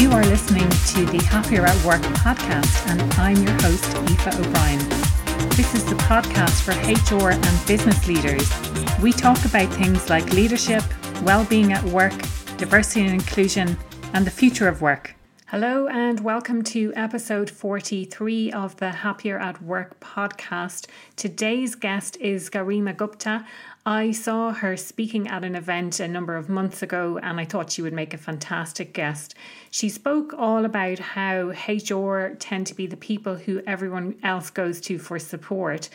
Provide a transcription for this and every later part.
You are listening to the Happier at Work podcast, and I'm your host, Aoife O'Brien. This is the podcast for HR and business leaders. We talk about things like leadership, well-being at work, diversity and inclusion, and the future of work. Hello, and welcome to episode 43 of the Happier at Work podcast. Today's guest is Garima Gupta. I saw her speaking at an event a number of months ago, and I thought she would make a fantastic guest. She spoke all about how HR tend to be the people who everyone else goes to for support,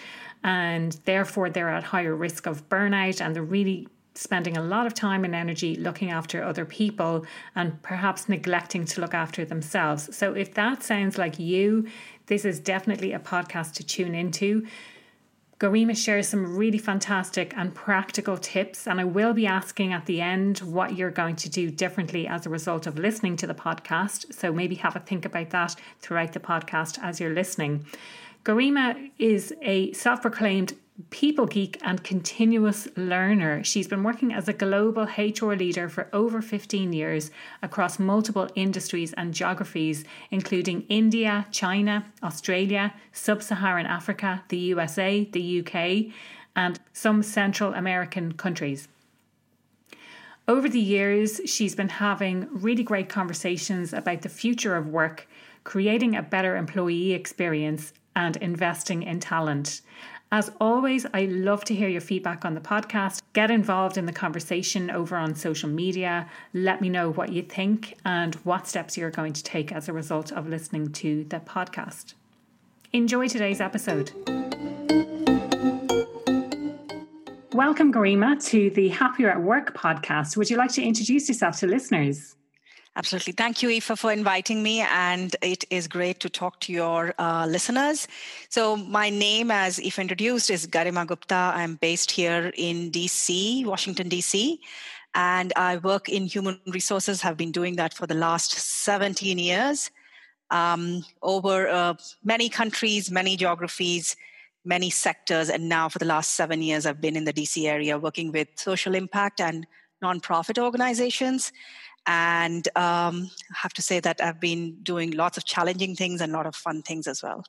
and therefore they're at higher risk of burnout and they're really spending a lot of time and energy looking after other people and perhaps neglecting to look after themselves. So, if that sounds like you, this is definitely a podcast to tune into. Garima shares some really fantastic and practical tips, and I will be asking at the end what you're going to do differently as a result of listening to the podcast. So maybe have a think about that throughout the podcast as you're listening. Garima is a self proclaimed people geek and continuous learner. She's been working as a global HR leader for over 15 years across multiple industries and geographies, including India, China, Australia, Sub Saharan Africa, the USA, the UK, and some Central American countries. Over the years, she's been having really great conversations about the future of work, creating a better employee experience, and investing in talent. As always, I love to hear your feedback on the podcast. Get involved in the conversation over on social media. Let me know what you think and what steps you're going to take as a result of listening to the podcast. Enjoy today's episode. Welcome, Garima, to the Happier at Work podcast. Would you like to introduce yourself to listeners? Absolutely. Thank you, Aoife, for inviting me. And it is great to talk to your uh, listeners. So, my name, as Aoife introduced, is Garima Gupta. I'm based here in DC, Washington, DC. And I work in human resources, have been doing that for the last 17 years um, over uh, many countries, many geographies, many sectors. And now, for the last seven years, I've been in the DC area working with social impact and nonprofit organizations and um, I have to say that I've been doing lots of challenging things and a lot of fun things as well.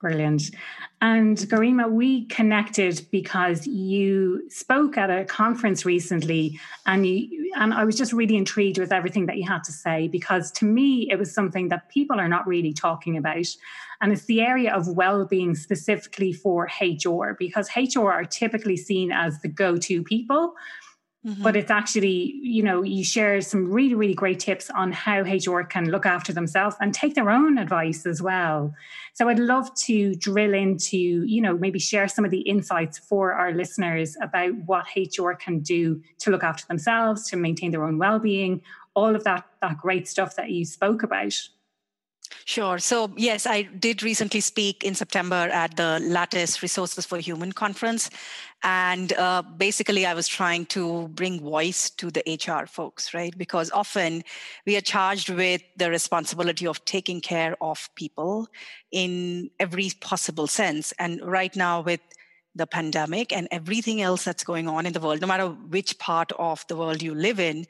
Brilliant. And Garima, we connected because you spoke at a conference recently and you and I was just really intrigued with everything that you had to say because to me it was something that people are not really talking about. And it's the area of well-being specifically for HR because HR are typically seen as the go-to people Mm-hmm. But it's actually, you know, you share some really, really great tips on how HR can look after themselves and take their own advice as well. So I'd love to drill into, you know, maybe share some of the insights for our listeners about what HR can do to look after themselves, to maintain their own well-being, all of that that great stuff that you spoke about. Sure. So, yes, I did recently speak in September at the Lattice Resources for Human conference. And uh, basically, I was trying to bring voice to the HR folks, right? Because often we are charged with the responsibility of taking care of people in every possible sense. And right now, with the pandemic and everything else that's going on in the world, no matter which part of the world you live in,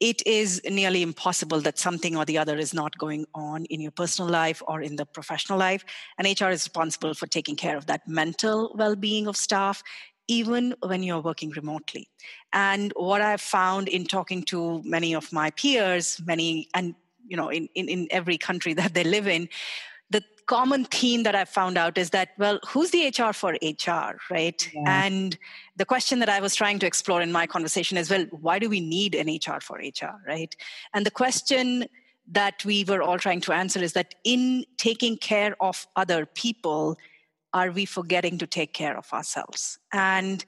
it is nearly impossible that something or the other is not going on in your personal life or in the professional life. And HR is responsible for taking care of that mental well being of staff, even when you're working remotely. And what I've found in talking to many of my peers, many, and you know, in, in, in every country that they live in, common theme that I've found out is that, well, who's the HR for HR, right? Yeah. And the question that I was trying to explore in my conversation is, well, why do we need an HR for HR, right? And the question that we were all trying to answer is that in taking care of other people, are we forgetting to take care of ourselves? And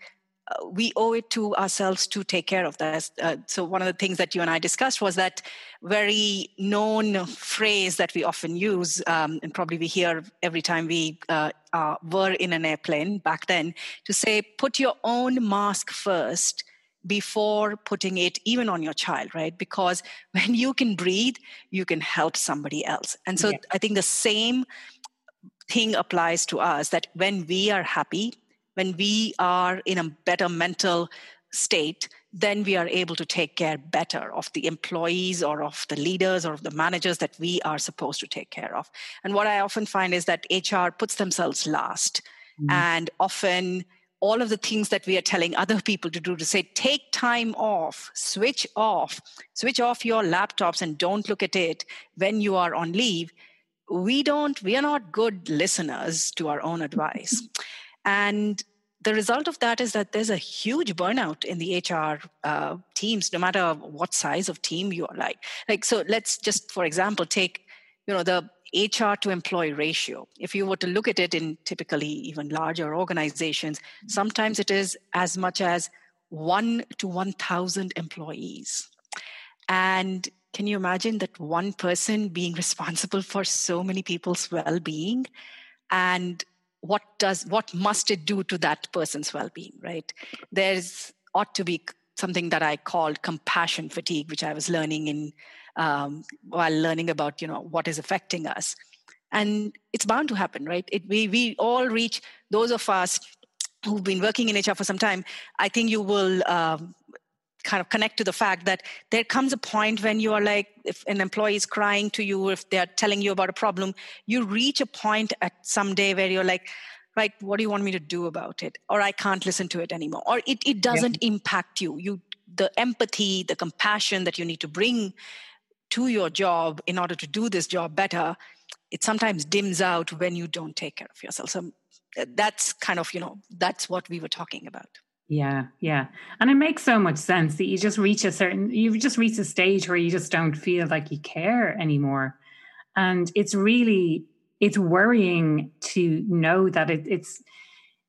we owe it to ourselves to take care of this. Uh, so, one of the things that you and I discussed was that very known phrase that we often use, um, and probably we hear every time we uh, uh, were in an airplane back then, to say, put your own mask first before putting it even on your child, right? Because when you can breathe, you can help somebody else. And so, yeah. I think the same thing applies to us that when we are happy when we are in a better mental state, then we are able to take care better of the employees or of the leaders or of the managers that we are supposed to take care of. And what I often find is that HR puts themselves last mm-hmm. and often all of the things that we are telling other people to do to say take time off switch off switch off your laptops and don't look at it when you are on leave we don't we are not good listeners to our own advice and the result of that is that there's a huge burnout in the hr uh, teams no matter what size of team you are like like so let's just for example take you know the hr to employee ratio. If you were to look at it in typically even larger organizations sometimes it is as much as 1 to 1000 employees. And can you imagine that one person being responsible for so many people's well-being? And what does what must it do to that person's well-being right? There's ought to be something that i called compassion fatigue which i was learning in um, while learning about you know what is affecting us. And it's bound to happen right? It, we, we all reach those of us who've been working in hr for some time i think you will um, kind of connect to the fact that there comes a point when you are like if an employee is crying to you if they're telling you about a problem you reach a point at some day where you're like right what do you want me to do about it? Or i can't listen to it anymore. Or it, it doesn't yeah. impact you. You the empathy the compassion that you need to bring to your job in order to do this job better it sometimes dims out when you don't take care of yourself. So uh, that's kind of you know that's what we were talking about yeah, yeah. And it makes so much sense that you just reach a certain you just reach a stage where you just don't feel like you care anymore. And it's really it's worrying to know that it, it's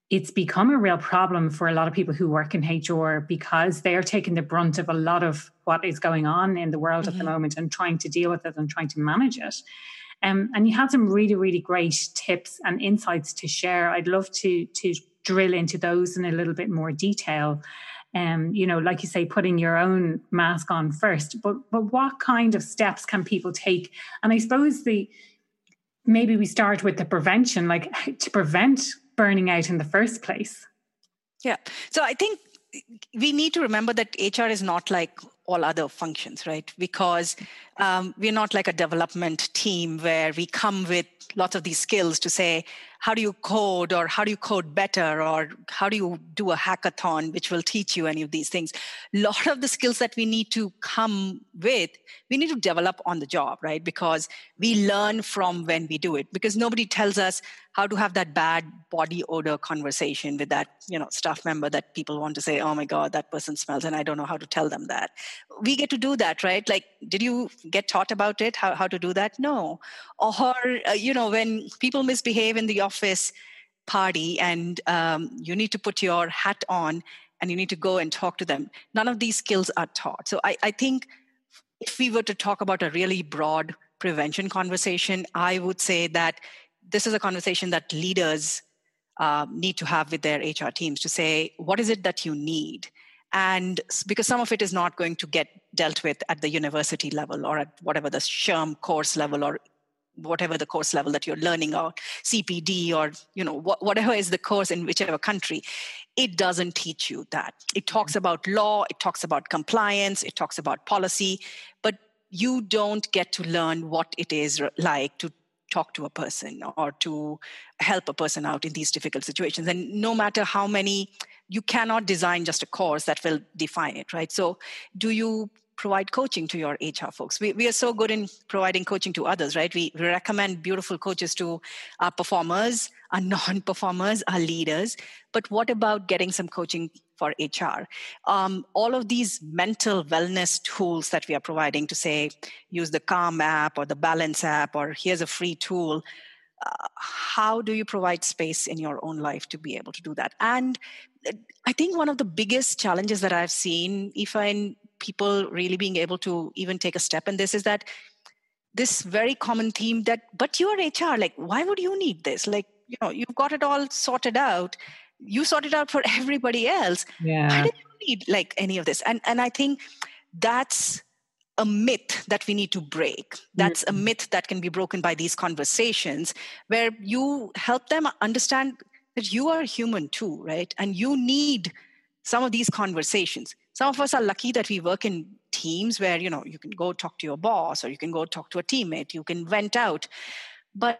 it's become a real problem for a lot of people who work in HR because they are taking the brunt of a lot of what is going on in the world mm-hmm. at the mm-hmm. moment and trying to deal with it and trying to manage it. Um, and you had some really, really great tips and insights to share. I'd love to to drill into those in a little bit more detail. Um, you know, like you say, putting your own mask on first. But but what kind of steps can people take? And I suppose the maybe we start with the prevention, like to prevent burning out in the first place. Yeah. So I think we need to remember that HR is not like all other functions, right? Because um, we're not like a development team where we come with lots of these skills to say, how do you code or how do you code better or how do you do a hackathon which will teach you any of these things? A lot of the skills that we need to come with we need to develop on the job right? Because we learn from when we do it. Because nobody tells us how to have that bad body odor conversation with that you know staff member that people want to say oh my god that person smells and i don't know how to tell them that. We get to do that right? Like did you get taught about it how, how to do that? No. Or uh, you know when people misbehave in the office party and um, you need to put your hat on and you need to go and talk to them none of these skills are taught. So i, I think if we were to talk about a really broad prevention conversation i would say that this is a conversation that leaders uh, need to have with their HR teams to say, what is it that you need? And because some of it is not going to get dealt with at the university level or at whatever the SHRM course level or whatever the course level that you're learning or CPD or you know wh- whatever is the course in whichever country it doesn't teach you that it talks mm-hmm. about law it talks about compliance it talks about policy but you don't get to learn what it is like to talk to a person or to help a person out in these difficult situations. And no matter how many, you cannot design just a course that will define it, right? So, do you provide coaching to your HR folks. We, we are so good in providing coaching to others, right? We, recommend beautiful coaches to our performers, our non performers, our leaders. But what about getting some coaching for HR? Um, all of these mental wellness tools that we are providing to say, use the Calm app or the Balance app, or here's a free tool. Uh, how do you provide space in your own life to be able to do that? And I think one of the biggest challenges that I've seen, if I people really being able to even take a step in this is that this very common theme that but you're hr like why would you need this? Like you know you've got it all sorted out. You sort it out for everybody else. Yeah. why do you need like any of this? And and i think that's a myth that we need to break. That's mm-hmm. a myth that can be broken by these conversations where you help them understand that you are human too right and you need some of these conversations. Some of us are lucky that we work in teams where you know you can go talk to your boss or you can go talk to a teammate, you can vent out. But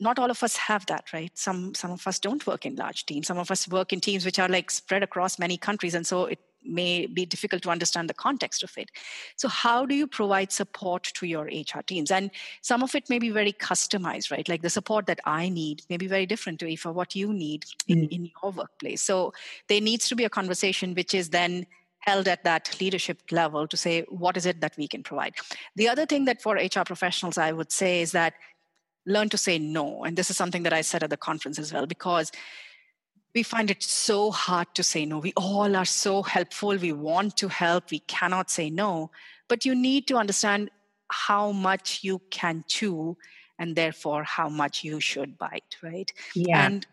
not all of us have that right some some of us don't work in large teams some of us work in teams which are like spread across many countries and so it may be difficult to understand the context of it. So, how do you provide support to your HR teams? And some of it may be very customized, right? Like the support that I need may be very different to for what you need in, mm. in your workplace. So, there needs to be a conversation which is then held at that leadership level to say, what is it that we can provide? The other thing that for HR professionals, I would say is that learn to say no. And this is something that I said at the conference as well, because we find it so hard to say no. We all are so helpful. We want to help. We cannot say no. But you need to understand how much you can chew and therefore how much you should bite, right? Yeah. And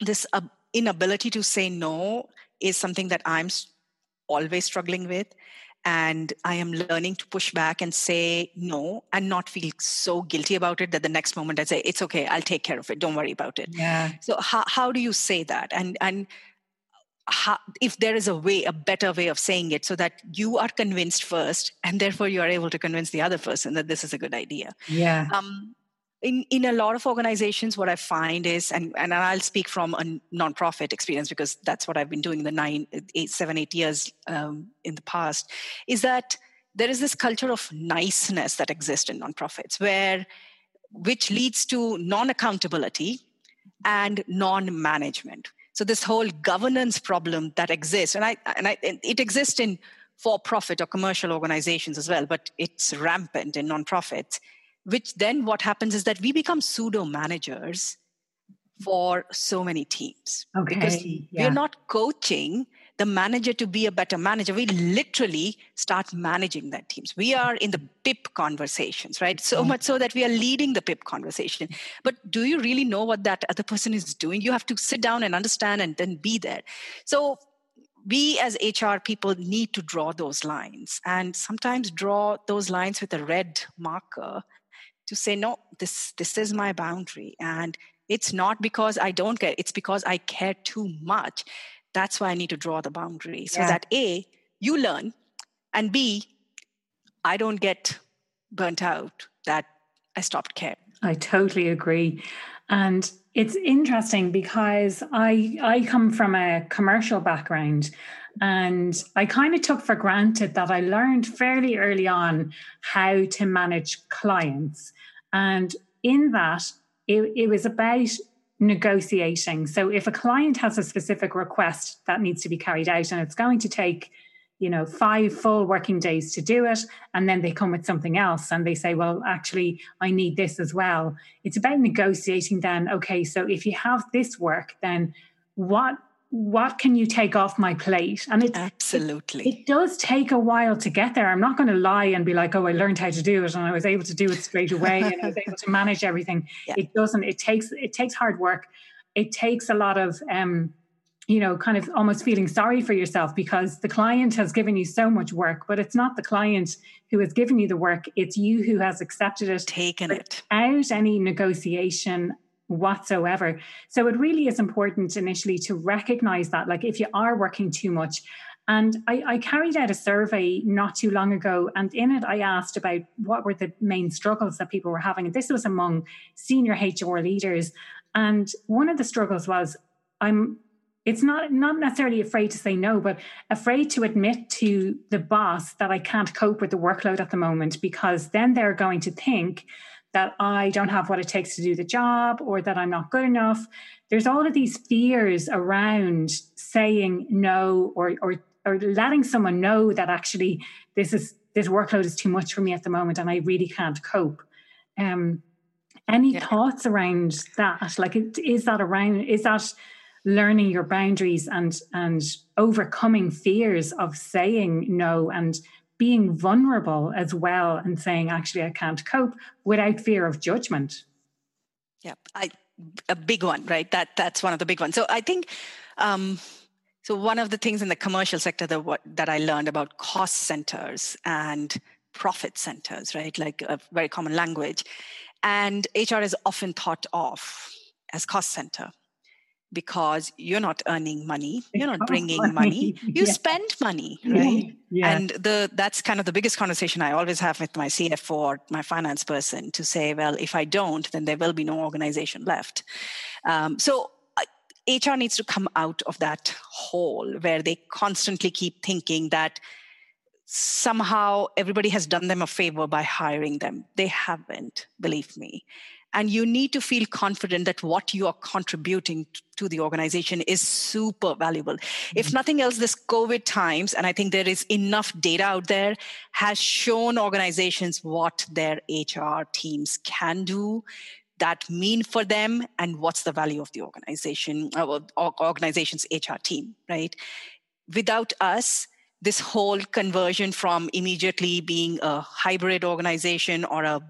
this uh, inability to say no is something that I'm always struggling with and i am learning to push back and say no and not feel so guilty about it that the next moment i say it's okay i'll take care of it don't worry about it. Yeah. So how, how do you say that? And and how, if there is a way a better way of saying it so that you are convinced first and therefore you are able to convince the other person that this is a good idea. Yeah. Um, in, in a lot of organizations, what I find is, and, and I'll speak from a nonprofit experience because that's what I've been doing the nine, eight, seven, eight years um, in the past, is that there is this culture of niceness that exists in nonprofits, where which leads to non-accountability and non-management. So this whole governance problem that exists, and I and I, it exists in for-profit or commercial organizations as well, but it's rampant in nonprofits which then what happens is that we become pseudo managers for so many teams. Okay, because yeah. we're not coaching the manager to be a better manager. We literally start managing that teams we are in the pip conversations right? So mm-hmm. much so that we are leading the pip conversation. But do you really know what that other person is doing? You have to sit down and understand and then be there. So we as hr people need to draw those lines. And sometimes draw those lines with a red marker to say no this this is my boundary and it's not because i don't care it's because i care too much that's why i need to draw the boundary so yeah. that a you learn and b i don't get burnt out that i stopped caring i totally agree and it's interesting because i i come from a commercial background and I kind of took for granted that I learned fairly early on how to manage clients. And in that, it, it was about negotiating. So if a client has a specific request that needs to be carried out and it's going to take you know five full working days to do it and then they come with something else and they say well actually i need this as well it's about negotiating then okay so if you have this work then what what can you take off my plate? And it absolutely it, it, does take a while to get there. I'm not going to lie and be like, oh, I learned how to do it and I was able to do it straight away and I was able to manage everything. Yeah. It doesn't. It takes it takes hard work. It takes a lot of um, you know, kind of almost feeling sorry for yourself because the client has given you so much work, but it's not the client who has given you the work, it's you who has accepted it, taken it out any negotiation whatsoever. So it really is important initially to recognize that, like if you are working too much. And I, I, carried out a survey not too long ago, and in it I asked about what were the main struggles that people were having. And this was among senior HR leaders. And one of the struggles was I'm it's not not necessarily afraid to say no, but afraid to admit to the boss that I can't cope with the workload at the moment because then they're going to think that I don't have what it takes to do the job or that I'm not good enough. There's all of these fears around saying no or or or letting someone know that actually this is this workload is too much for me at the moment and I really can't cope. Um, any yeah. thoughts around that? Like, is that around? Is that learning your boundaries and and overcoming fears of saying no and being vulnerable as well and saying, actually, I can't cope without fear of judgment. Yeah, I, a big one, right? That that's one of the big ones. So I think. Um, so one of the things in the commercial sector that what, that I learned about cost centers and profit centers, right? Like a very common language, and HR is often thought of as cost center, because you're not earning money you're not bringing money you yeah. spend money right yeah. and the that's kind of the biggest conversation i always have with my cfo or my finance person to say well if i don't then there will be no organization left um, so HR needs to come out of that hole where they constantly keep thinking that somehow everybody has done them a favor by hiring them. They haven't, believe me. And you need to feel confident that what you are contributing to the organization is super valuable. Mm-hmm. If nothing else, this COVID times, and I think there is enough data out there, has shown organizations what their HR teams can do that mean for them and what's the value of the organization uh, organization's hr team right without us this whole conversion from immediately being a hybrid organization or a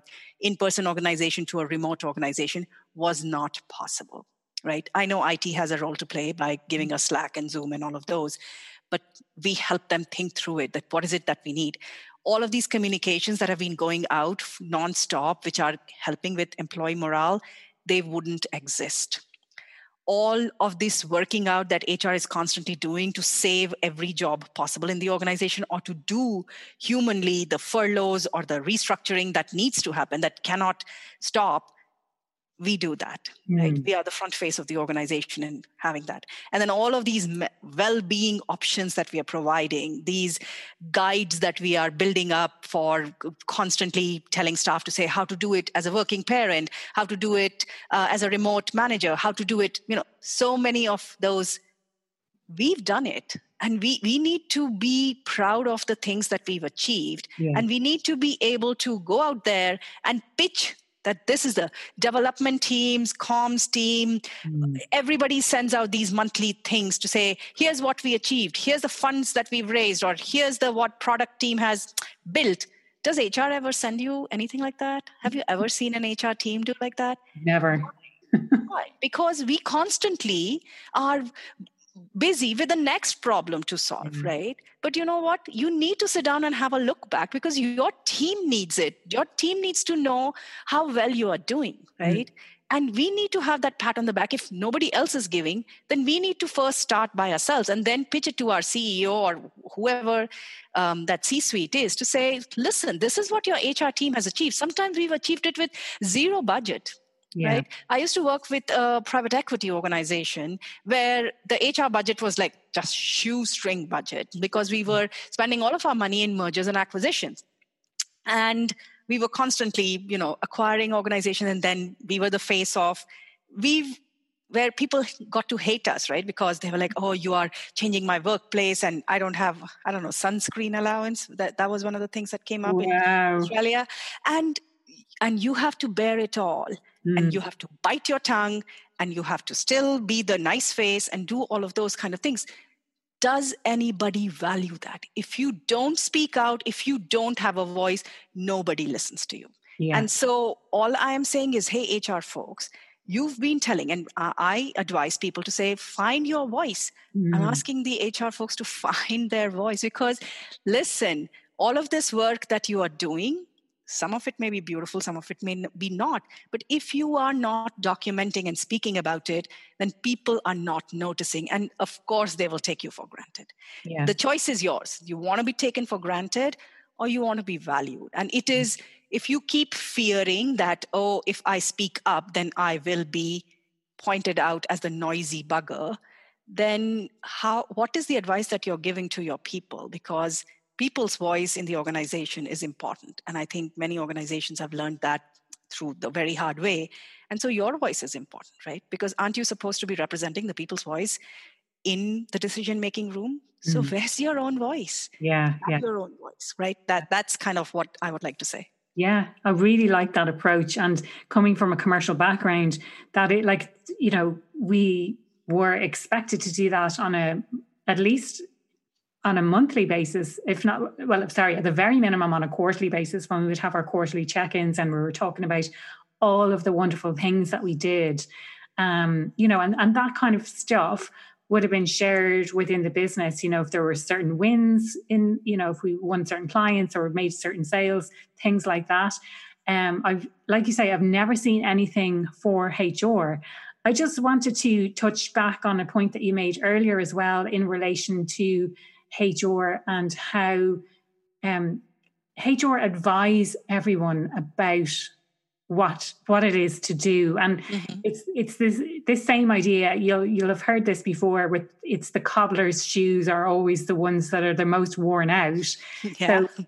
in-person organization to a remote organization was not possible right i know it has a role to play by giving us slack and zoom and all of those but we help them think through it that what is it that we need all of these communications that have been going out nonstop, which are helping with employee morale, they wouldn't exist. All of this working out that HR is constantly doing to save every job possible in the organization or to do humanly the furloughs or the restructuring that needs to happen that cannot stop we do that mm. right hmm. we are the front face of the organization in having that and then all of these well-being options that we are providing these guides that we are building up for constantly telling staff to say how to do it as a working parent how to do it uh, as a remote manager how to do it you know so many of those we've done it and we, we need to be proud of the things that we've achieved yeah. and we need to be able to go out there and pitch that this is the development teams comms team. Mm. everybody sends out these monthly things to say here's what we achieved. Here's the funds that we've raised or here's the what product team has built. Does hr ever send you anything like that? Have you ever seen an hr team do like that? Never. Why? because we constantly are busy with the next problem to solve, mm-hmm. right? But you know what? You need to sit down and have a look back because your team needs it. Your team needs to know how well you are doing, mm-hmm. right? Mm-hmm. And we need to have that pat on the back. If nobody else is giving, then we need to first start by ourselves and then pitch it to our CEO or whoever um, that C suite is to say, listen, this is what your HR team has achieved. Sometimes we've achieved it with zero budget yeah. right? I used to work with a private equity organization where the hr budget was like just shoestring budget because we mm. were spending all of our money in mergers and acquisitions. And we were constantly you know acquiring organizations and then we were the face of we've where people got to hate us right? Because they were like oh you are changing my workplace and i don't have i don't know sunscreen allowance. That that was one of the things that came up wow. in australia. And and you have to bear it all mm. and you have to bite your tongue and you have to still be the nice face and do all of those kind of things does anybody value that if you don't speak out if you don't have a voice nobody listens to you yeah. and so all i am saying is hey hr folks you've been telling and i advise people to say find your voice mm. i'm asking the hr folks to find their voice because listen all of this work that you are doing some of it may be beautiful, some of it may be not. But if you are not documenting and speaking about it, then people are not noticing. And of course, they will take you for granted. Yeah. The choice is yours. You want to be taken for granted or you want to be valued. And it is, if you keep fearing that, oh, if I speak up, then I will be pointed out as the noisy bugger, then how, what is the advice that you're giving to your people? Because people's voice in the organization is important. And I think many organizations have learned that through the very hard way. And so your voice is important, right? Because aren't you supposed to be representing the people's voice in the decision making room? So mm. where's your own voice? Yeah, Have yeah. Your own voice, right? That that's kind of what I would like to say. Yeah, I really like that approach. And coming from a commercial background, that it like, you know, we were expected to do that on a at least on a monthly basis, if not, well, sorry, at the very minimum on a quarterly basis, when we would have our quarterly check ins and we were talking about all of the wonderful things that we did. Um, you know, and, and that kind of stuff would have been shared within the business. You know, if there were certain wins in, you know, if we won certain clients or made certain sales, things like that. Um, I've, like you say, I've never seen anything for HR. I just wanted to touch back on a point that you made earlier as well in relation to HR and how um, HR advise everyone about what what it is to do and mm-hmm. it's it's this this same idea you'll you'll have heard this before with it's the cobbler's shoes are always the ones that are the most worn out yeah. so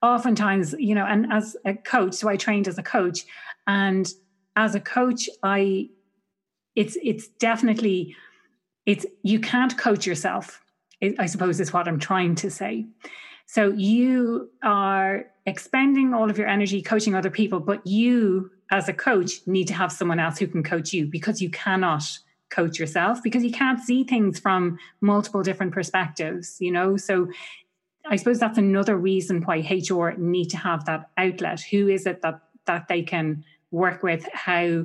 oftentimes you know and as a coach so i trained as a coach and as a coach i it's it's definitely it's you can't coach yourself i suppose is what i'm trying to say so you are expending all of your energy coaching other people, but you, as a coach, need to have someone else who can coach you because you cannot coach yourself because you can't see things from multiple different perspectives, you know? So I suppose that's another reason why HR need to have that outlet. Who is it that that they can work with? How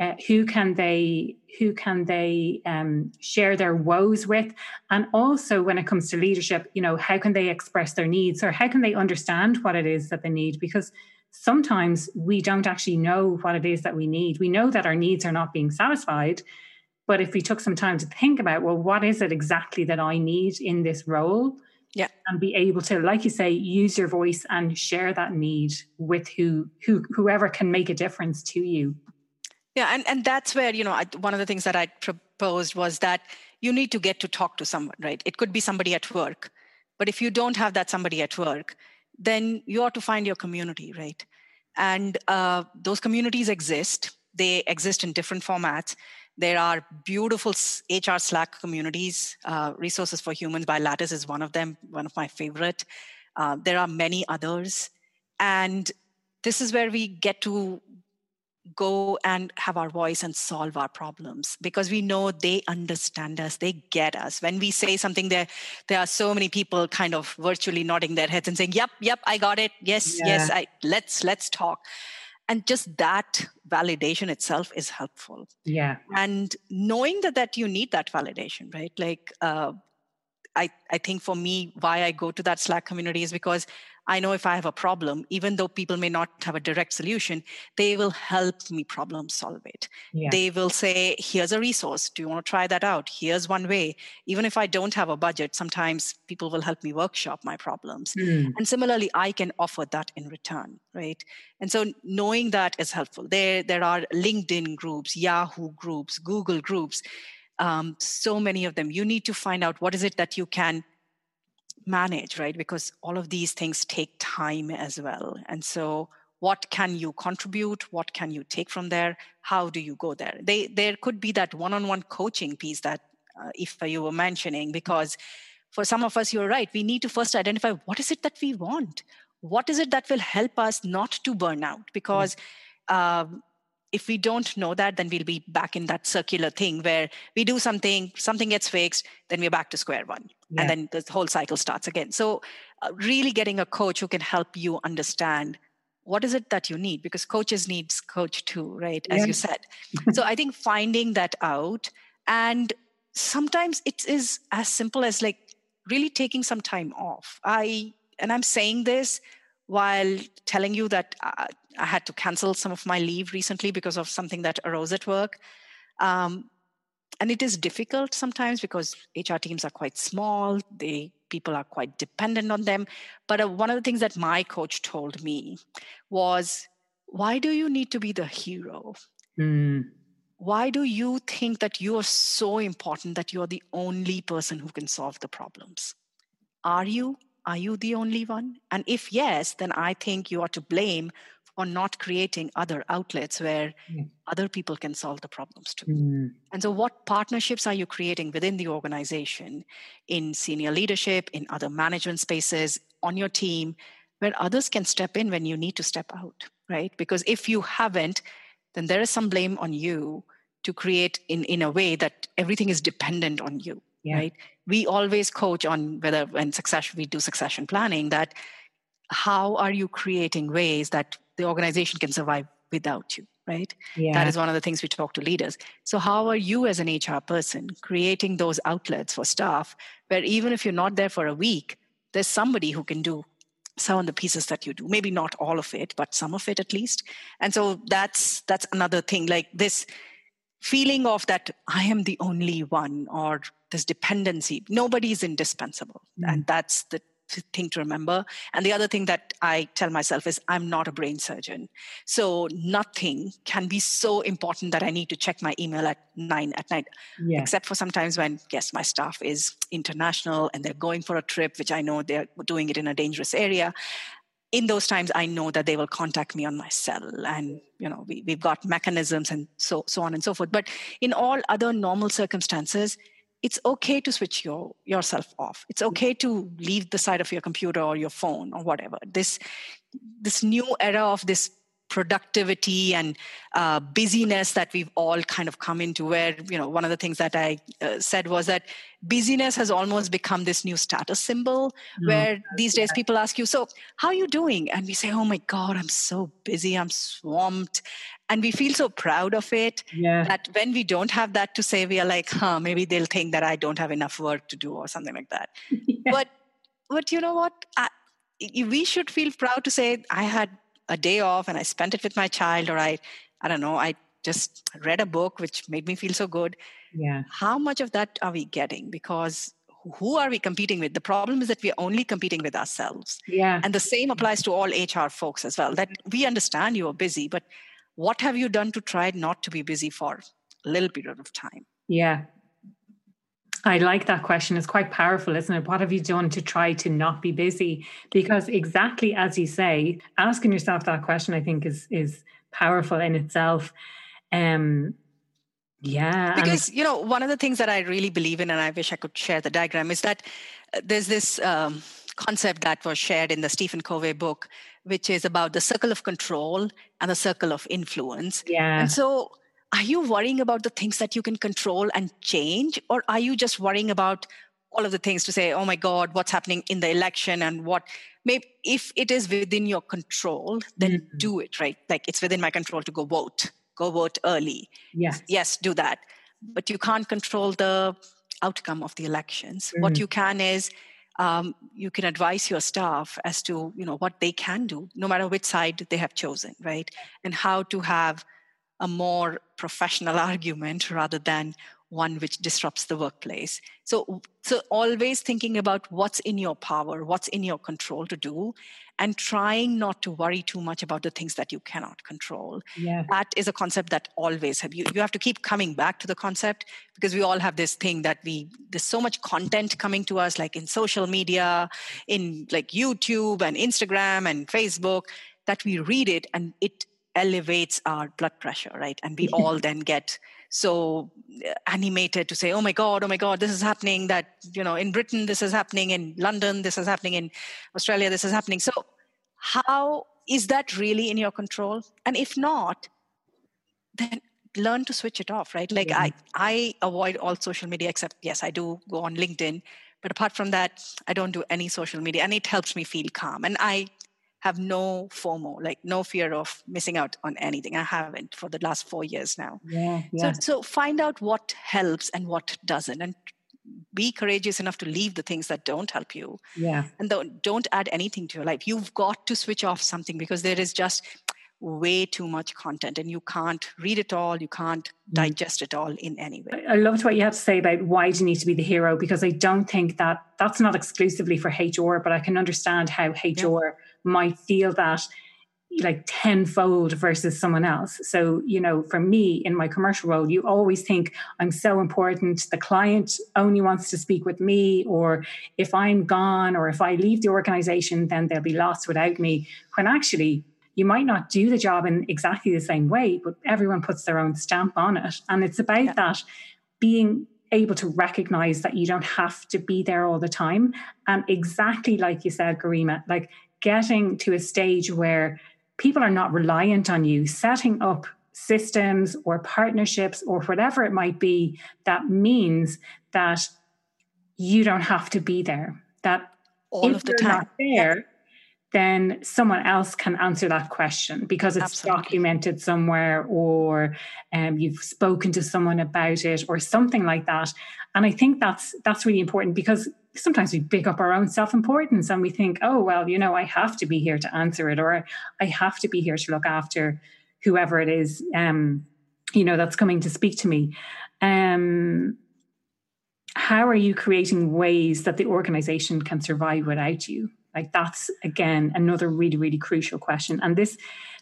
uh, who can they who can they um, share their woes with? And also when it comes to leadership you know how can they express their needs or how can they understand what it is that they need? Because sometimes we don't actually know what it is that we need. We know that our needs are not being satisfied but if we took some time to think about well what is it exactly that i need in this role? Yeah. And be able to like you say use your voice and share that need with who who whoever can make a difference to you yeah, and, and that's where, you know, I, one of the things that I proposed was that you need to get to talk to someone, right? It could be somebody at work. But if you don't have that somebody at work, then you ought to find your community, right? And uh, those communities exist. They exist in different formats. There are beautiful HR Slack communities. Uh, Resources for Humans by Lattice is one of them, one of my favorite. Uh, there are many others. And this is where we get to go and have our voice and solve our problems because we know they understand us they get us. When we say something there there are so many people kind of virtually nodding their heads and saying yep yep i got it. Yes yeah. yes i let's let's talk. And just that validation itself is helpful. Yeah. And knowing that that you need that validation right? Like uh, I, I think for me, why I go to that Slack community is because I know if I have a problem, even though people may not have a direct solution, they will help me problem solve it. Yeah. They will say, here's a resource. Do you want to try that out? Here's one way. Even if I don't have a budget, sometimes people will help me workshop my problems. Mm. And similarly, I can offer that in return, right? And so knowing that is helpful. There, there are LinkedIn groups, Yahoo groups, Google groups. Um, so many of them. You need to find out what is it that you can manage, right? Because all of these things take time as well. And so, what can you contribute? What can you take from there? How do you go there? They, there could be that one on one coaching piece that uh, if you were mentioning, because for some of us, you're right. We need to first identify what is it that we want? What is it that will help us not to burn out? Because mm-hmm. um, if we don't know that, then we'll be back in that circular thing where we do something, something gets fixed, then we're back to square one. Yeah. And then the whole cycle starts again. So, uh, really getting a coach who can help you understand what is it that you need because coaches needs coach too right as yeah. you said so i think finding that out and sometimes it is as simple as like really taking some time off i and i'm saying this while telling you that uh, I had to cancel some of my leave recently because of something that arose at work. Um, and it is difficult sometimes because HR teams are quite small. They people are quite dependent on them. But uh, one of the things that my coach told me was, "Why do you need to be the hero? Mm. Why do you think that you are so important that you are the only person who can solve the problems? Are you? Are you the only one? And if yes, then I think you are to blame for not creating other outlets where mm. other people can solve the problems too. Mm. And so, what partnerships are you creating within the organization, in senior leadership, in other management spaces, on your team, where others can step in when you need to step out, right? Because if you haven't, then there is some blame on you to create in, in a way that everything is dependent on you yeah. right we always coach on whether when succession we do succession planning that how are you creating ways that the organization can survive without you right yeah. that is one of the things we talk to leaders so how are you as an hr person creating those outlets for staff where even if you're not there for a week there's somebody who can do some of the pieces that you do maybe not all of it but some of it at least and so that's that's another thing like this feeling of that I am the only one or this dependency. Nobody is indispensable. Mm. And that's the thing to remember. And the other thing that I tell myself is I'm not a brain surgeon. So nothing can be so important that I need to check my email at nine at night, yeah. except for sometimes when, yes, my staff is international and they're going for a trip, which I know they're doing it in a dangerous area. In those times, I know that they will contact me on my cell, and you know we, we've got mechanisms and so so on and so forth. But in all other normal circumstances, it's okay to switch your yourself off. It's okay to leave the side of your computer or your phone or whatever. This this new era of this productivity and uh, busyness that we've all kind of come into where you know one of the things that i uh, said was that busyness has almost become this new status symbol mm-hmm. where these days yeah. people ask you so how are you doing? And we say oh my god i'm so busy. I'm swamped and we feel so proud of it yeah. that when we don't have that to say we are like huh maybe they'll think that i don't have enough work to do or something like that yeah. but but you know what I, we should feel proud to say i had a day off and I spent it with my child, or I, I don't know, I just read a book which made me feel so good. Yeah. How much of that are we getting? Because who are we competing with? The problem is that we're only competing with ourselves. Yeah. And the same applies to all HR folks as well. That we understand you are busy, but what have you done to try not to be busy for a little period of time? Yeah. I like that question. It's quite powerful, isn't it? What have you done to try to not be busy? Because exactly as you say, asking yourself that question, I think, is is powerful in itself. Um, yeah. Because, you know, one of the things that I really believe in, and I wish I could share the diagram, is that uh, there's this um, concept that was shared in the Stephen Covey book, which is about the circle of control and the circle of influence. Yeah. And so are you worrying about the things that you can control and change or are you just worrying about all of the things to say oh my god what's happening in the election and what maybe if it is within your control then mm-hmm. do it right like it's within my control to go vote go vote early yes yes do that but you can't control the outcome of the elections mm-hmm. what you can is um, you can advise your staff as to you know what they can do no matter which side they have chosen right? And how to have a more professional argument rather than one which disrupts the workplace so so always thinking about what's in your power what's in your control to do and trying not to worry too much about the things that you cannot control yeah. that is a concept that always have you you have to keep coming back to the concept because we all have this thing that we there's so much content coming to us like in social media in like youtube and instagram and facebook that we read it and it elevates our blood pressure, right? And we all then get so uh, animated to say, oh my God, oh my God, this is happening, that, you know, in Britain, this is happening, in London, this is happening, in Australia, this is happening. So, how is that really in your control? And if not, then learn to switch it off, right? Like, I, I avoid all social media except, yes, I do go on LinkedIn. But apart from that, I don't do any social media, and it helps me feel calm. And I have no FOMO, like no fear of missing out on anything. I haven't for the last four years now. Yeah, yeah. So, so find out what helps and what doesn't, and be courageous enough to leave the things that don't help you. Yeah. And don't, don't add anything to your life. You've got to switch off something because there is just way too much content and you can't read it all you can't mm. digest it all in any way i loved what you had to say about why do you need to be the hero because i don't think that that's not exclusively for hr but i can understand how hr yeah. Might feel that like tenfold versus someone else. So, you know, for me in my commercial role, you always think I'm so important. The client only wants to speak with me, or if I'm gone, or if I leave the organization, then they'll be lost without me. When actually, you might not do the job in exactly the same way, but everyone puts their own stamp on it. And it's about yeah. that being able to recognize that you don't have to be there all the time. And exactly like you said, Garima, like getting to a stage where people are not reliant on you, setting up systems or partnerships or whatever it might be that means that you don't have to be there. That all of the time. there, then someone else can answer that question because it's Absolutely. documented somewhere or um, you've spoken to someone about it or something like that and i think that's that's really important because sometimes we pick up our own self-importance and we think oh well you know i have to be here to answer it or i have to be here to look after whoever it is um, you know, that's coming to speak to me. Um, how are you creating ways that the organization can survive without you? Like that's again another really really crucial question. And this,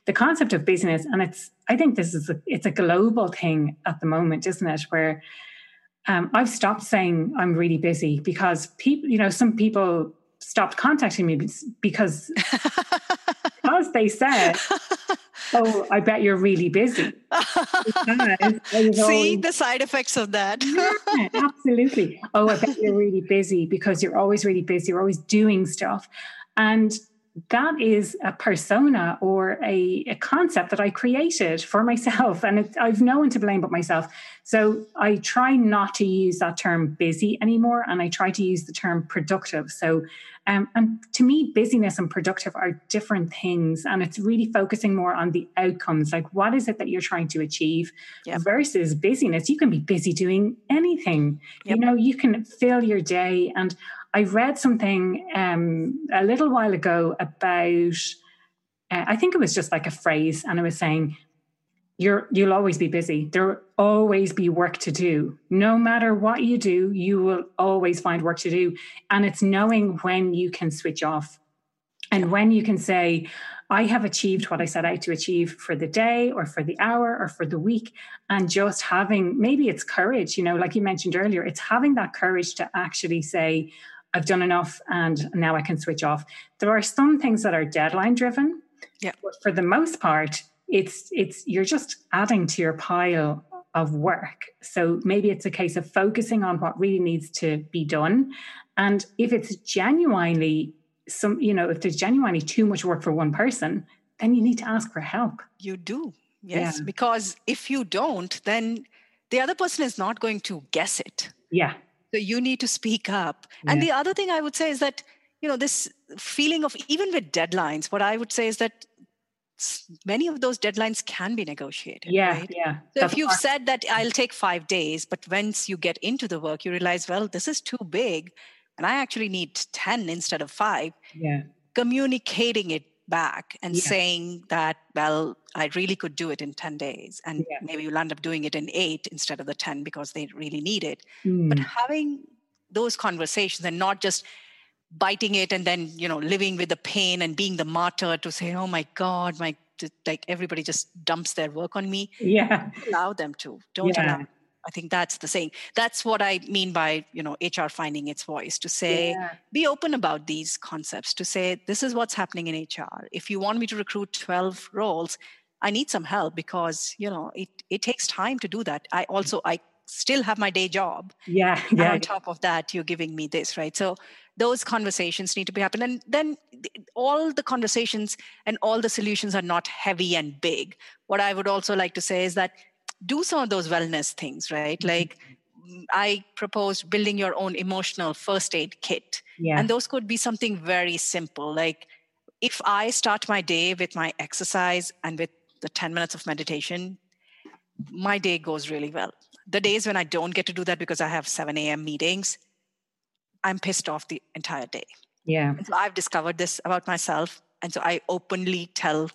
the concept of business, and it's I think this is a, it's a global thing at the moment, isn't it? Where um, I've stopped saying I'm really busy because people, you know, some people stopped contacting me because because they said, "Oh, I bet you're really busy." See the side effects of that. yeah, absolutely. Oh, I bet you're really busy because you're always really busy. You're always doing stuff, and that is a persona or a, a concept that I created for myself, and it, I've no one to blame but myself. So I try not to use that term busy anymore, and I try to use the term productive. So, um, and to me, busyness and productive are different things, and it's really focusing more on the outcomes. Like, what is it that you're trying to achieve yep. versus busyness? You can be busy doing anything. Yep. You know, you can fill your day and I read something um, a little while ago about, uh, I think it was just like a phrase, and it was saying, you're, you'll always be busy. There'll always be work to do. No matter what you do, you will always find work to do. And it's knowing when you can switch off and when you can say, I have achieved what I set out to achieve for the day or for the hour or for the week. And just having maybe it's courage, you know, like you mentioned earlier, it's having that courage to actually say, I've done enough and now I can switch off. There are some things that are deadline driven. Yeah. But for the most part, it's it's you're just adding to your pile of work. So maybe it's a case of focusing on what really needs to be done. And if it's genuinely some, you know, if there's genuinely too much work for one person, then you need to ask for help. You do. Yes. Yeah. Because if you don't, then the other person is not going to guess it. Yeah. So you need to speak up. Yeah. And the other thing I would say is that, you know, this feeling of even with deadlines, what I would say is that many of those deadlines can be negotiated. Yeah, right? yeah. So if you've said that I'll take five days, but once you get into the work, you realize, well, this is too big, and I actually need ten instead of five. Yeah. Communicating it back and yeah. saying that, well, I really could do it in 10 days. And yeah. maybe you'll end up doing it in eight instead of the 10 because they really need it. Mm. But having those conversations and not just biting it and then, you know, living with the pain and being the martyr to say, oh my God, my like everybody just dumps their work on me. Yeah. allow them to. Don't yeah. allow I think that's the saying. That's what I mean by, you know, HR finding its voice to say, yeah. be open about these concepts, to say, this is what's happening in HR. If you want me to recruit 12 roles, I need some help because, you know, it, it takes time to do that. I also, I still have my day job. Yeah. yeah. And on top of that, you're giving me this, right? So those conversations need to be happening. And then all the conversations and all the solutions are not heavy and big. What I would also like to say is that do some of those wellness things, right? Mm-hmm. Like I proposed building your own emotional first aid kit. Yeah. And those could be something very simple. Like if I start my day with my exercise and with the 10 minutes of meditation, my day goes really well. The days when I don't get to do that because I have 7 a.m. meetings, I'm pissed off the entire day. Yeah. And so I've discovered this about myself. And so I openly tell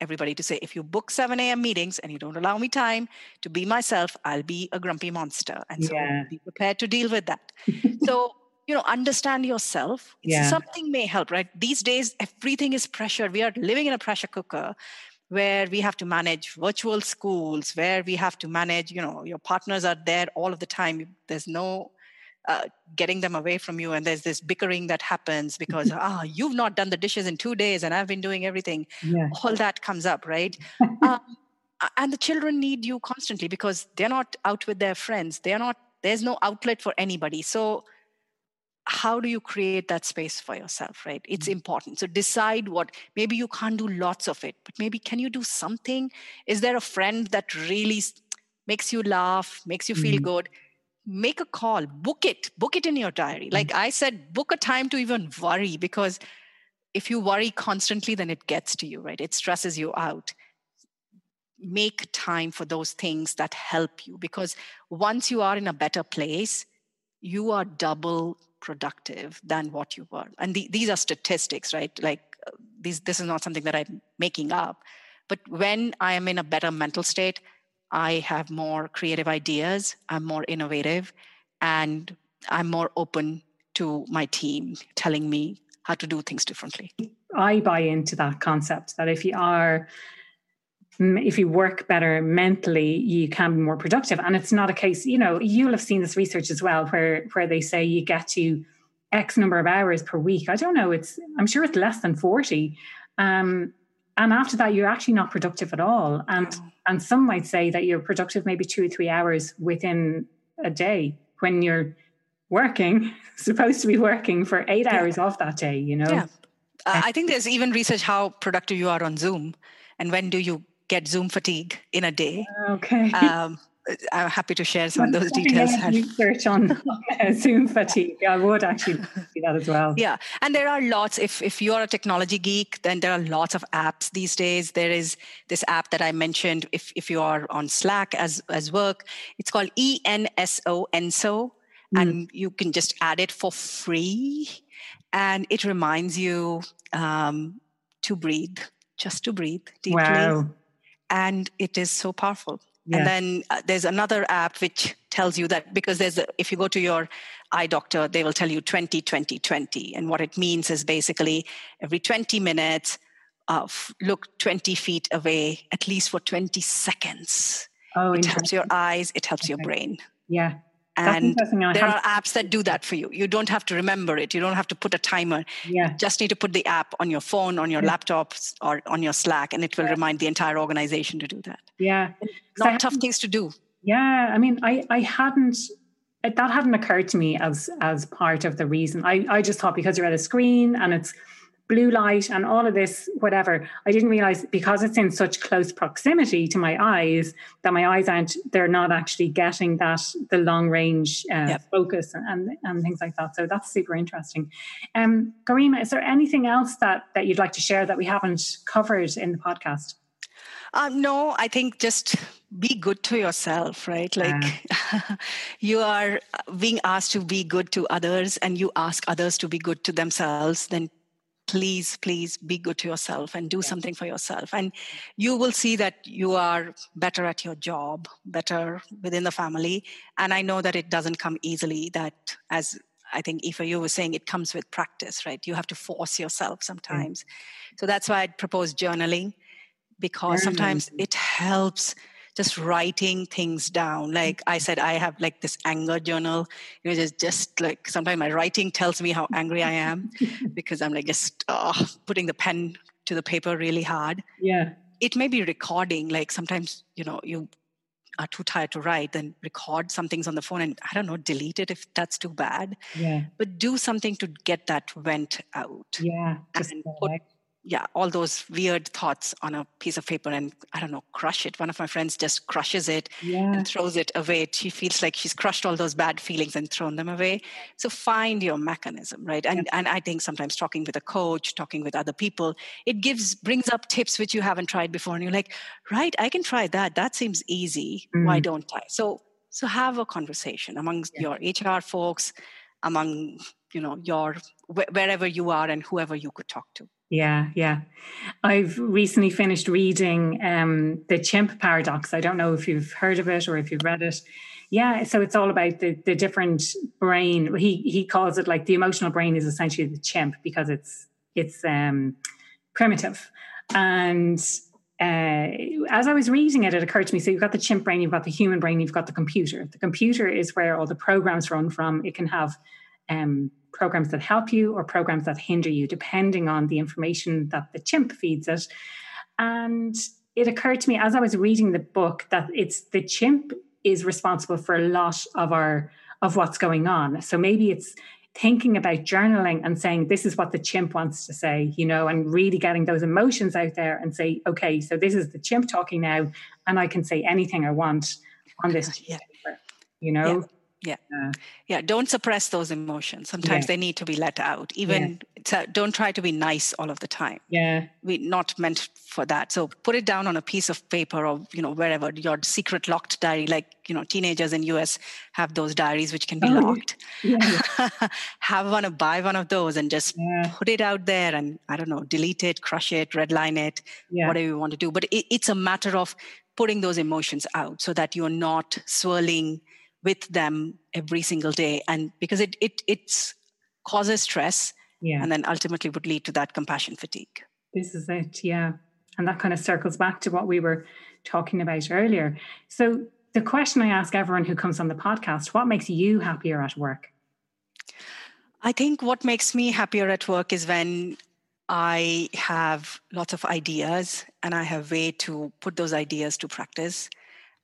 everybody to say, if you book 7 a.m. meetings and you don't allow me time to be myself, I'll be a grumpy monster. And so yeah. be prepared to deal with that. so, you know, understand yourself. Yeah. Something may help, right? These days, everything is pressure. We are living in a pressure cooker where we have to manage virtual schools, where we have to manage, you know, your partners are there all of the time. There's no uh, getting them away from you and there's this bickering that happens because ah oh, you've not done the dishes in two days and i've been doing everything. Yeah. all that comes up right? Um, and the children need you constantly because they're not out with their friends. They're not there's no outlet for anybody. So how do you create that space for yourself right? It's mm-hmm. important. So decide what maybe you can't do lots of it but maybe can you do something? Is there a friend that really makes you laugh makes you feel mm-hmm. good make a call, book it, book it in your diary. Mm-hmm. Like I said, book a time to even worry because if you worry constantly, then it gets to you, right? It stresses you out. Make time for those things that help you because once you are in a better place, you are double productive than what you were. And the, these are statistics, right? Like uh, these, this is not something that I'm making up. But when I am in a better mental state, I have more creative ideas, I'm more innovative, and I'm more open to my team telling me how to do things differently. I buy into that concept that if you are if you work better mentally, you can be more productive. And it's not a case, you know, you'll have seen this research as well, where where they say you get to X number of hours per week. I don't know. It's I'm sure it's less than forty. Um, and after that, you're actually not productive at all. And and some might say that you're productive maybe two or three hours within a day when you're working, supposed to be working for eight yeah. hours off that day. You know. Yeah. Uh, I think there's even research how productive you are on Zoom, and when do you get Zoom fatigue in a day. Okay. Um, I'm happy to share some of those details. Research on Zoom fatigue. I would actually see that as well. Yeah, and there are lots. If if you are a technology geek, then there are lots of apps these days. There is this app that I mentioned. If if you are on Slack as as work, it's called ENSO Enso, mm. and you can just add it for free, and it reminds you um, to breathe, just to breathe deeply. Wow and it is so powerful. And then uh, there's another app which tells you that because there's a, if you go to your eye doctor, they will tell you 20, 20, 20. And what it means is basically every 20 minutes, uh, look 20 feet away, at least for 20 seconds. Oh, it helps your eyes, it helps okay. your brain. Yeah and there are apps that do that for you. You don't have to remember it. You don't have to put a timer. Yeah. you just need to put the app on your phone on your yeah. laptop or on your slack and it will yeah. remind the entire organization to do that. Yeah. Not tough things to do. Yeah i mean i i hadn't that hadn't occurred to me as as part of the reason. I i just thought because you're at a screen and it's blue light and all of this, whatever. I didn't realize because it's in such close proximity to my eyes that my eyes aren't, they're not actually getting that, the long range uh, yep. focus and, and things like that. So that's super interesting. Um, Garima, is there anything else that, that you'd like to share that we haven't covered in the podcast? Um, no, I think just be good to yourself, right? Like yeah. you are being asked to be good to others and you ask others to be good to themselves, then please please be good to yourself and do something for yourself. And you will see that you are better at your job better within the family. And i know that it doesn't come easily that as i think if you were saying it comes with practice right? You have to force yourself sometimes. Mm. so that's why i propose journaling because sometimes it helps just writing things down. Like I said, I have like this anger journal. You know, just just like sometimes my writing tells me how angry I am because I'm like just oh, putting the pen to the paper really hard. Yeah. It may be recording. Like sometimes you know you are too tired to write, then record some things on the phone and I don't know, delete it if that's too bad. Yeah. But do something to get that vent out. Yeah. And put, yeah, all those weird thoughts on a piece of paper and I don't know, crush it. One of my friends just crushes it yeah. and throws it away. She feels like she's crushed all those bad feelings and thrown them away. So find your mechanism, right? And yeah. and I think sometimes talking with a coach, talking with other people, it gives brings up tips which you haven't tried before, and you're like, right, I can try that. That seems easy. Mm. Why don't I? So so have a conversation amongst yeah. your HR folks, among you know your wherever you are and whoever you could talk to. Yeah, yeah. I've recently finished reading um, The Chimp Paradox. I don't know if you've heard of it or if you've read it. Yeah, so it's all about the the different brain. He he calls it like the emotional brain is essentially the chimp because it's it's um, primitive. And uh, as I was reading it, it occurred to me. So you've got the chimp brain, you've got the human brain, you've got the computer. The computer is where all the programs run from. It can have um, programs that help you or programs that hinder you, depending on the information that the chimp feeds it. And it occurred to me as I was reading the book that it's the chimp is responsible for a lot of our of what's going on. So maybe it's thinking about journaling and saying this is what the chimp wants to say, you know, and really getting those emotions out there and say, okay, so this is the chimp talking now, and I can say anything I want on this yeah. paper, you know. Yeah yeah. Uh, yeah don't suppress those emotions. Sometimes yeah. they need to be let out. Even yeah. don't try to be nice all of the time. Yeah. We not meant for that. So put it down on a piece of paper or you know wherever your secret locked diary like you know teenagers in us have those diaries which can be oh, locked. yeah. have one or buy one of those and just put it out there and i don't know delete it crush it redline it whatever you want to do. But it, it's a matter of putting those emotions out so that you're not swirling with them every single day. And because it it it's causes stress yeah. and then ultimately would lead to that compassion fatigue. This is it yeah. And that kind of circles back to what we were talking about earlier. So the question i ask everyone who comes on the podcast what makes you happier at work? I think what makes me happier at work is when I have lots of ideas and I have way to put those ideas to practice.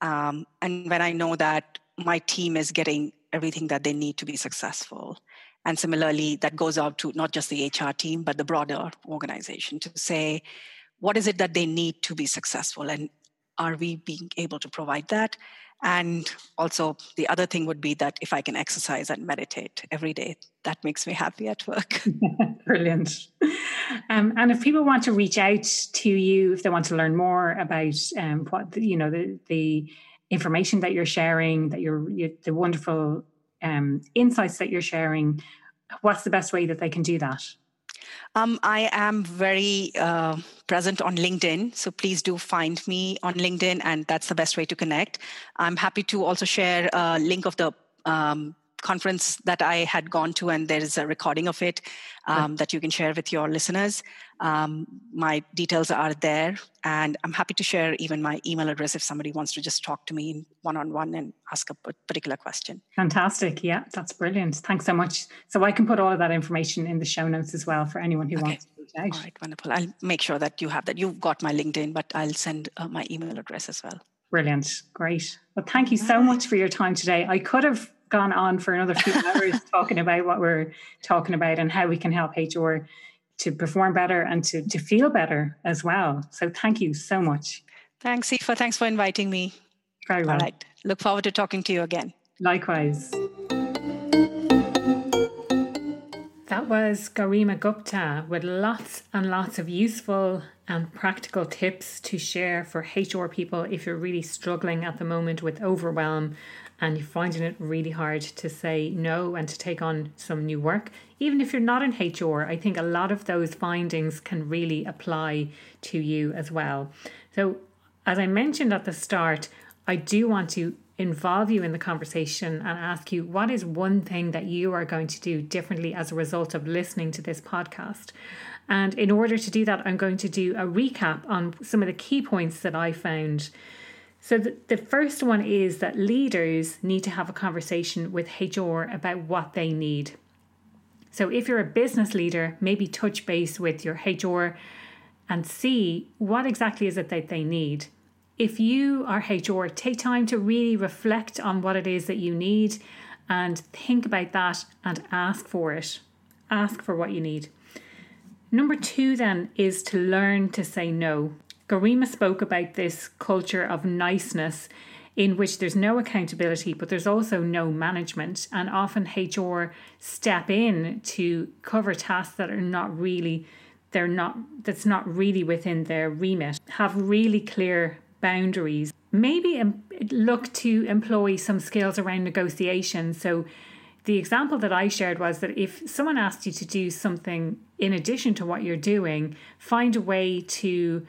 Um, and when I know that my team is getting everything that they need to be successful. And similarly, that goes out to not just the HR team, but the broader organization to say, what is it that they need to be successful? And are we being able to provide that? And also, the other thing would be that if I can exercise and meditate every day, that makes me happy at work. Brilliant. Um, and if people want to reach out to you, if they want to learn more about um, what you know the the information that you're sharing, that you're, you're the wonderful um, insights that you're sharing, what's the best way that they can do that? Um, I am very uh, present on LinkedIn, so please do find me on LinkedIn, and that's the best way to connect. I'm happy to also share a link of the um, conference that I had gone to, and there is a recording of it um, that you can share with your listeners. Um, my details are there, and I'm happy to share even my email address if somebody wants to just talk to me one on one and ask a particular question. Fantastic. Yeah, that's brilliant. Thanks so much. So I can put all of that information in the show notes as well for anyone who okay. wants to reach out. All right, wonderful. I'll make sure that you have that. You've got my LinkedIn, but I'll send uh, my email address as well. Brilliant. Great. Well, thank you so much for your time today. I could have gone on for another few hours talking about what we're talking about and how we can help HR to perform better and to, to feel better as well. So thank you so much. Thanks, Aoife. Thanks for inviting me. Very well. All right. Look forward to talking to you again. Likewise. That was Garima Gupta with lots and lots of useful and practical tips to share for HR people if you're really struggling at the moment with overwhelm and you're finding it really hard to say no and to take on some new work, even if you're not in HR, I think a lot of those findings can really apply to you as well. So, as I mentioned at the start, I do want to involve you in the conversation and ask you what is one thing that you are going to do differently as a result of listening to this podcast. And in order to do that, I'm going to do a recap on some of the key points that I found so, the, the first one is that leaders need to have a conversation with HR about what they need. So, if you're a business leader, maybe touch base with your HR and see what exactly is it that they need. If you are HR, take time to really reflect on what it is that you need and think about that and ask for it. Ask for what you need. Number two, then, is to learn to say no. Garima spoke about this culture of niceness in which there's no accountability, but there's also no management. And often HR step in to cover tasks that are not really, they're not, that's not really within their remit. Have really clear boundaries. Maybe um, look to employ some skills around negotiation. So, the example that I shared was that if someone asked you to do something in addition to what you're doing, find a way to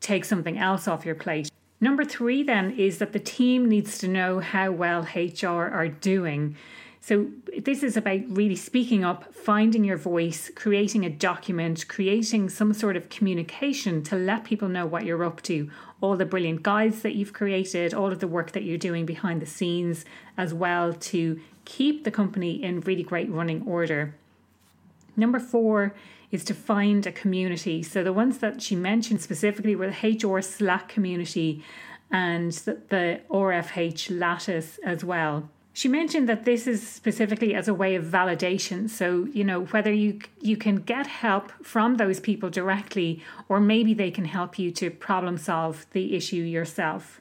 take something else off your plate. Number three, then, is that the team needs to know how well HR are doing. So, this is about really speaking up, finding your voice, creating a document, creating some sort of communication to let people know what you're up to, all the brilliant guides that you've created, all of the work that you're doing behind the scenes, as well to keep the company in really great running order. Number four is to find a community. So the ones that she mentioned specifically were the HR Slack community and the, RFH Lattice as well. She mentioned that this is specifically as a way of validation. So, you know, whether you you can get help from those people directly or maybe they can help you to problem solve the issue yourself.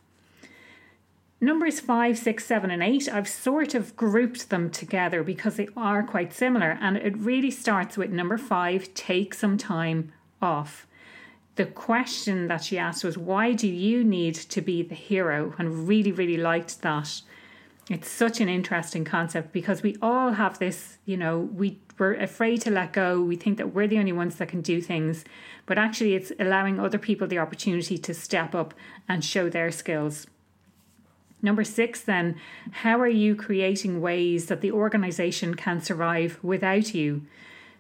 Numbers five, six, seven, and eight, I've sort of grouped them together because they are quite similar. And it really starts with number five take some time off. The question that she asked was, Why do you need to be the hero? And really, really liked that. It's such an interesting concept because we all have this, you know, we, we're afraid to let go. We think that we're the only ones that can do things, but actually, it's allowing other people the opportunity to step up and show their skills. Number six, then, how are you creating ways that the organization can survive without you?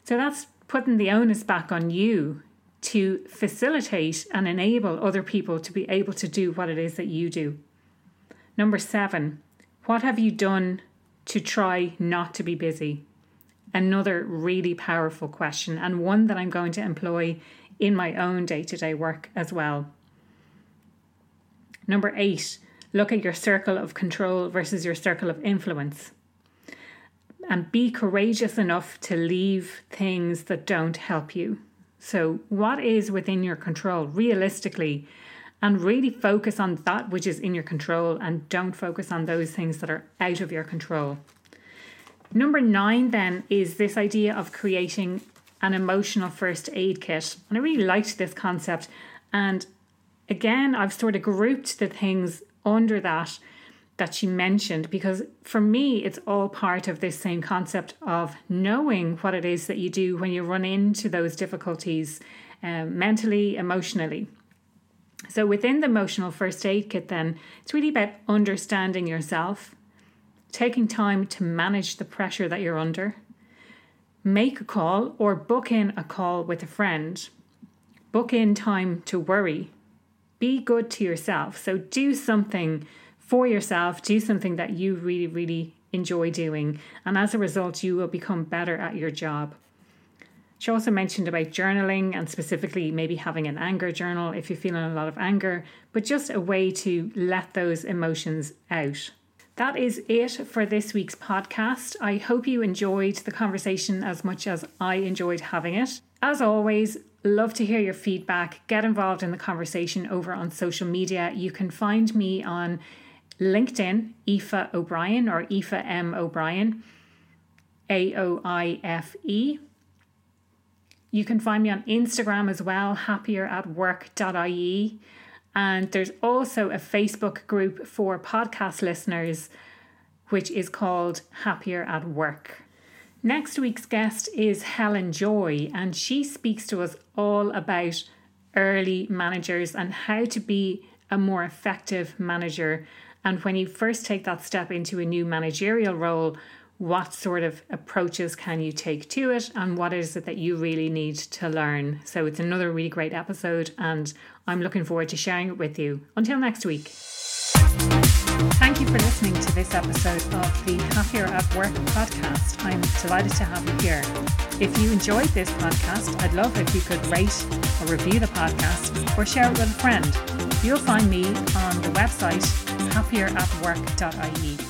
So that's putting the onus back on you to facilitate and enable other people to be able to do what it is that you do. Number seven, what have you done to try not to be busy? Another really powerful question, and one that I'm going to employ in my own day to day work as well. Number eight, look at your circle of control versus your circle of influence. And be courageous enough to leave things that don't help you. So, what is within your control realistically? And really focus on that which is in your control and don't focus on those things that are out of your control. Number nine, then, is this idea of creating an emotional first aid kit. And I really liked this concept. And again, I've sort of grouped the things under that that she mentioned because for me it's all part of this same concept of knowing what it is that you do when you run into those difficulties um, mentally emotionally. So within the emotional first aid kit then it's really about understanding yourself taking time to manage the pressure that you're under make a call or book in a call with a friend book in time to worry be good to yourself so do something for yourself, do something that you really, really enjoy doing. And as a result, you will become better at your job. She also mentioned about journaling and specifically maybe having an anger journal if you're feeling a lot of anger, but just a way to let those emotions out. That is it for this week's podcast. I hope you enjoyed the conversation as much as I enjoyed having it. As always, love to hear your feedback. Get involved in the conversation over on social media. You can find me on LinkedIn, Aoife O'Brien or Aoife M. O'Brien, A O I F E. You can find me on Instagram as well, happieratwork.ie. And there's also a Facebook group for podcast listeners, which is called Happier at Work. Next week's guest is Helen Joy, and she speaks to us all about early managers and how to be a more effective manager and when you first take that step into a new managerial role, what sort of approaches can you take to it and what is it that you really need to learn? So it's another really great episode and I'm looking forward to sharing it with you. Until next week. Thank you for listening to this episode of the Happier at Work podcast. I'm delighted to have you here. If you enjoyed this podcast, I'd love if you could rate or review the podcast or share it with a friend. You'll find me on the website happieratwork.ie.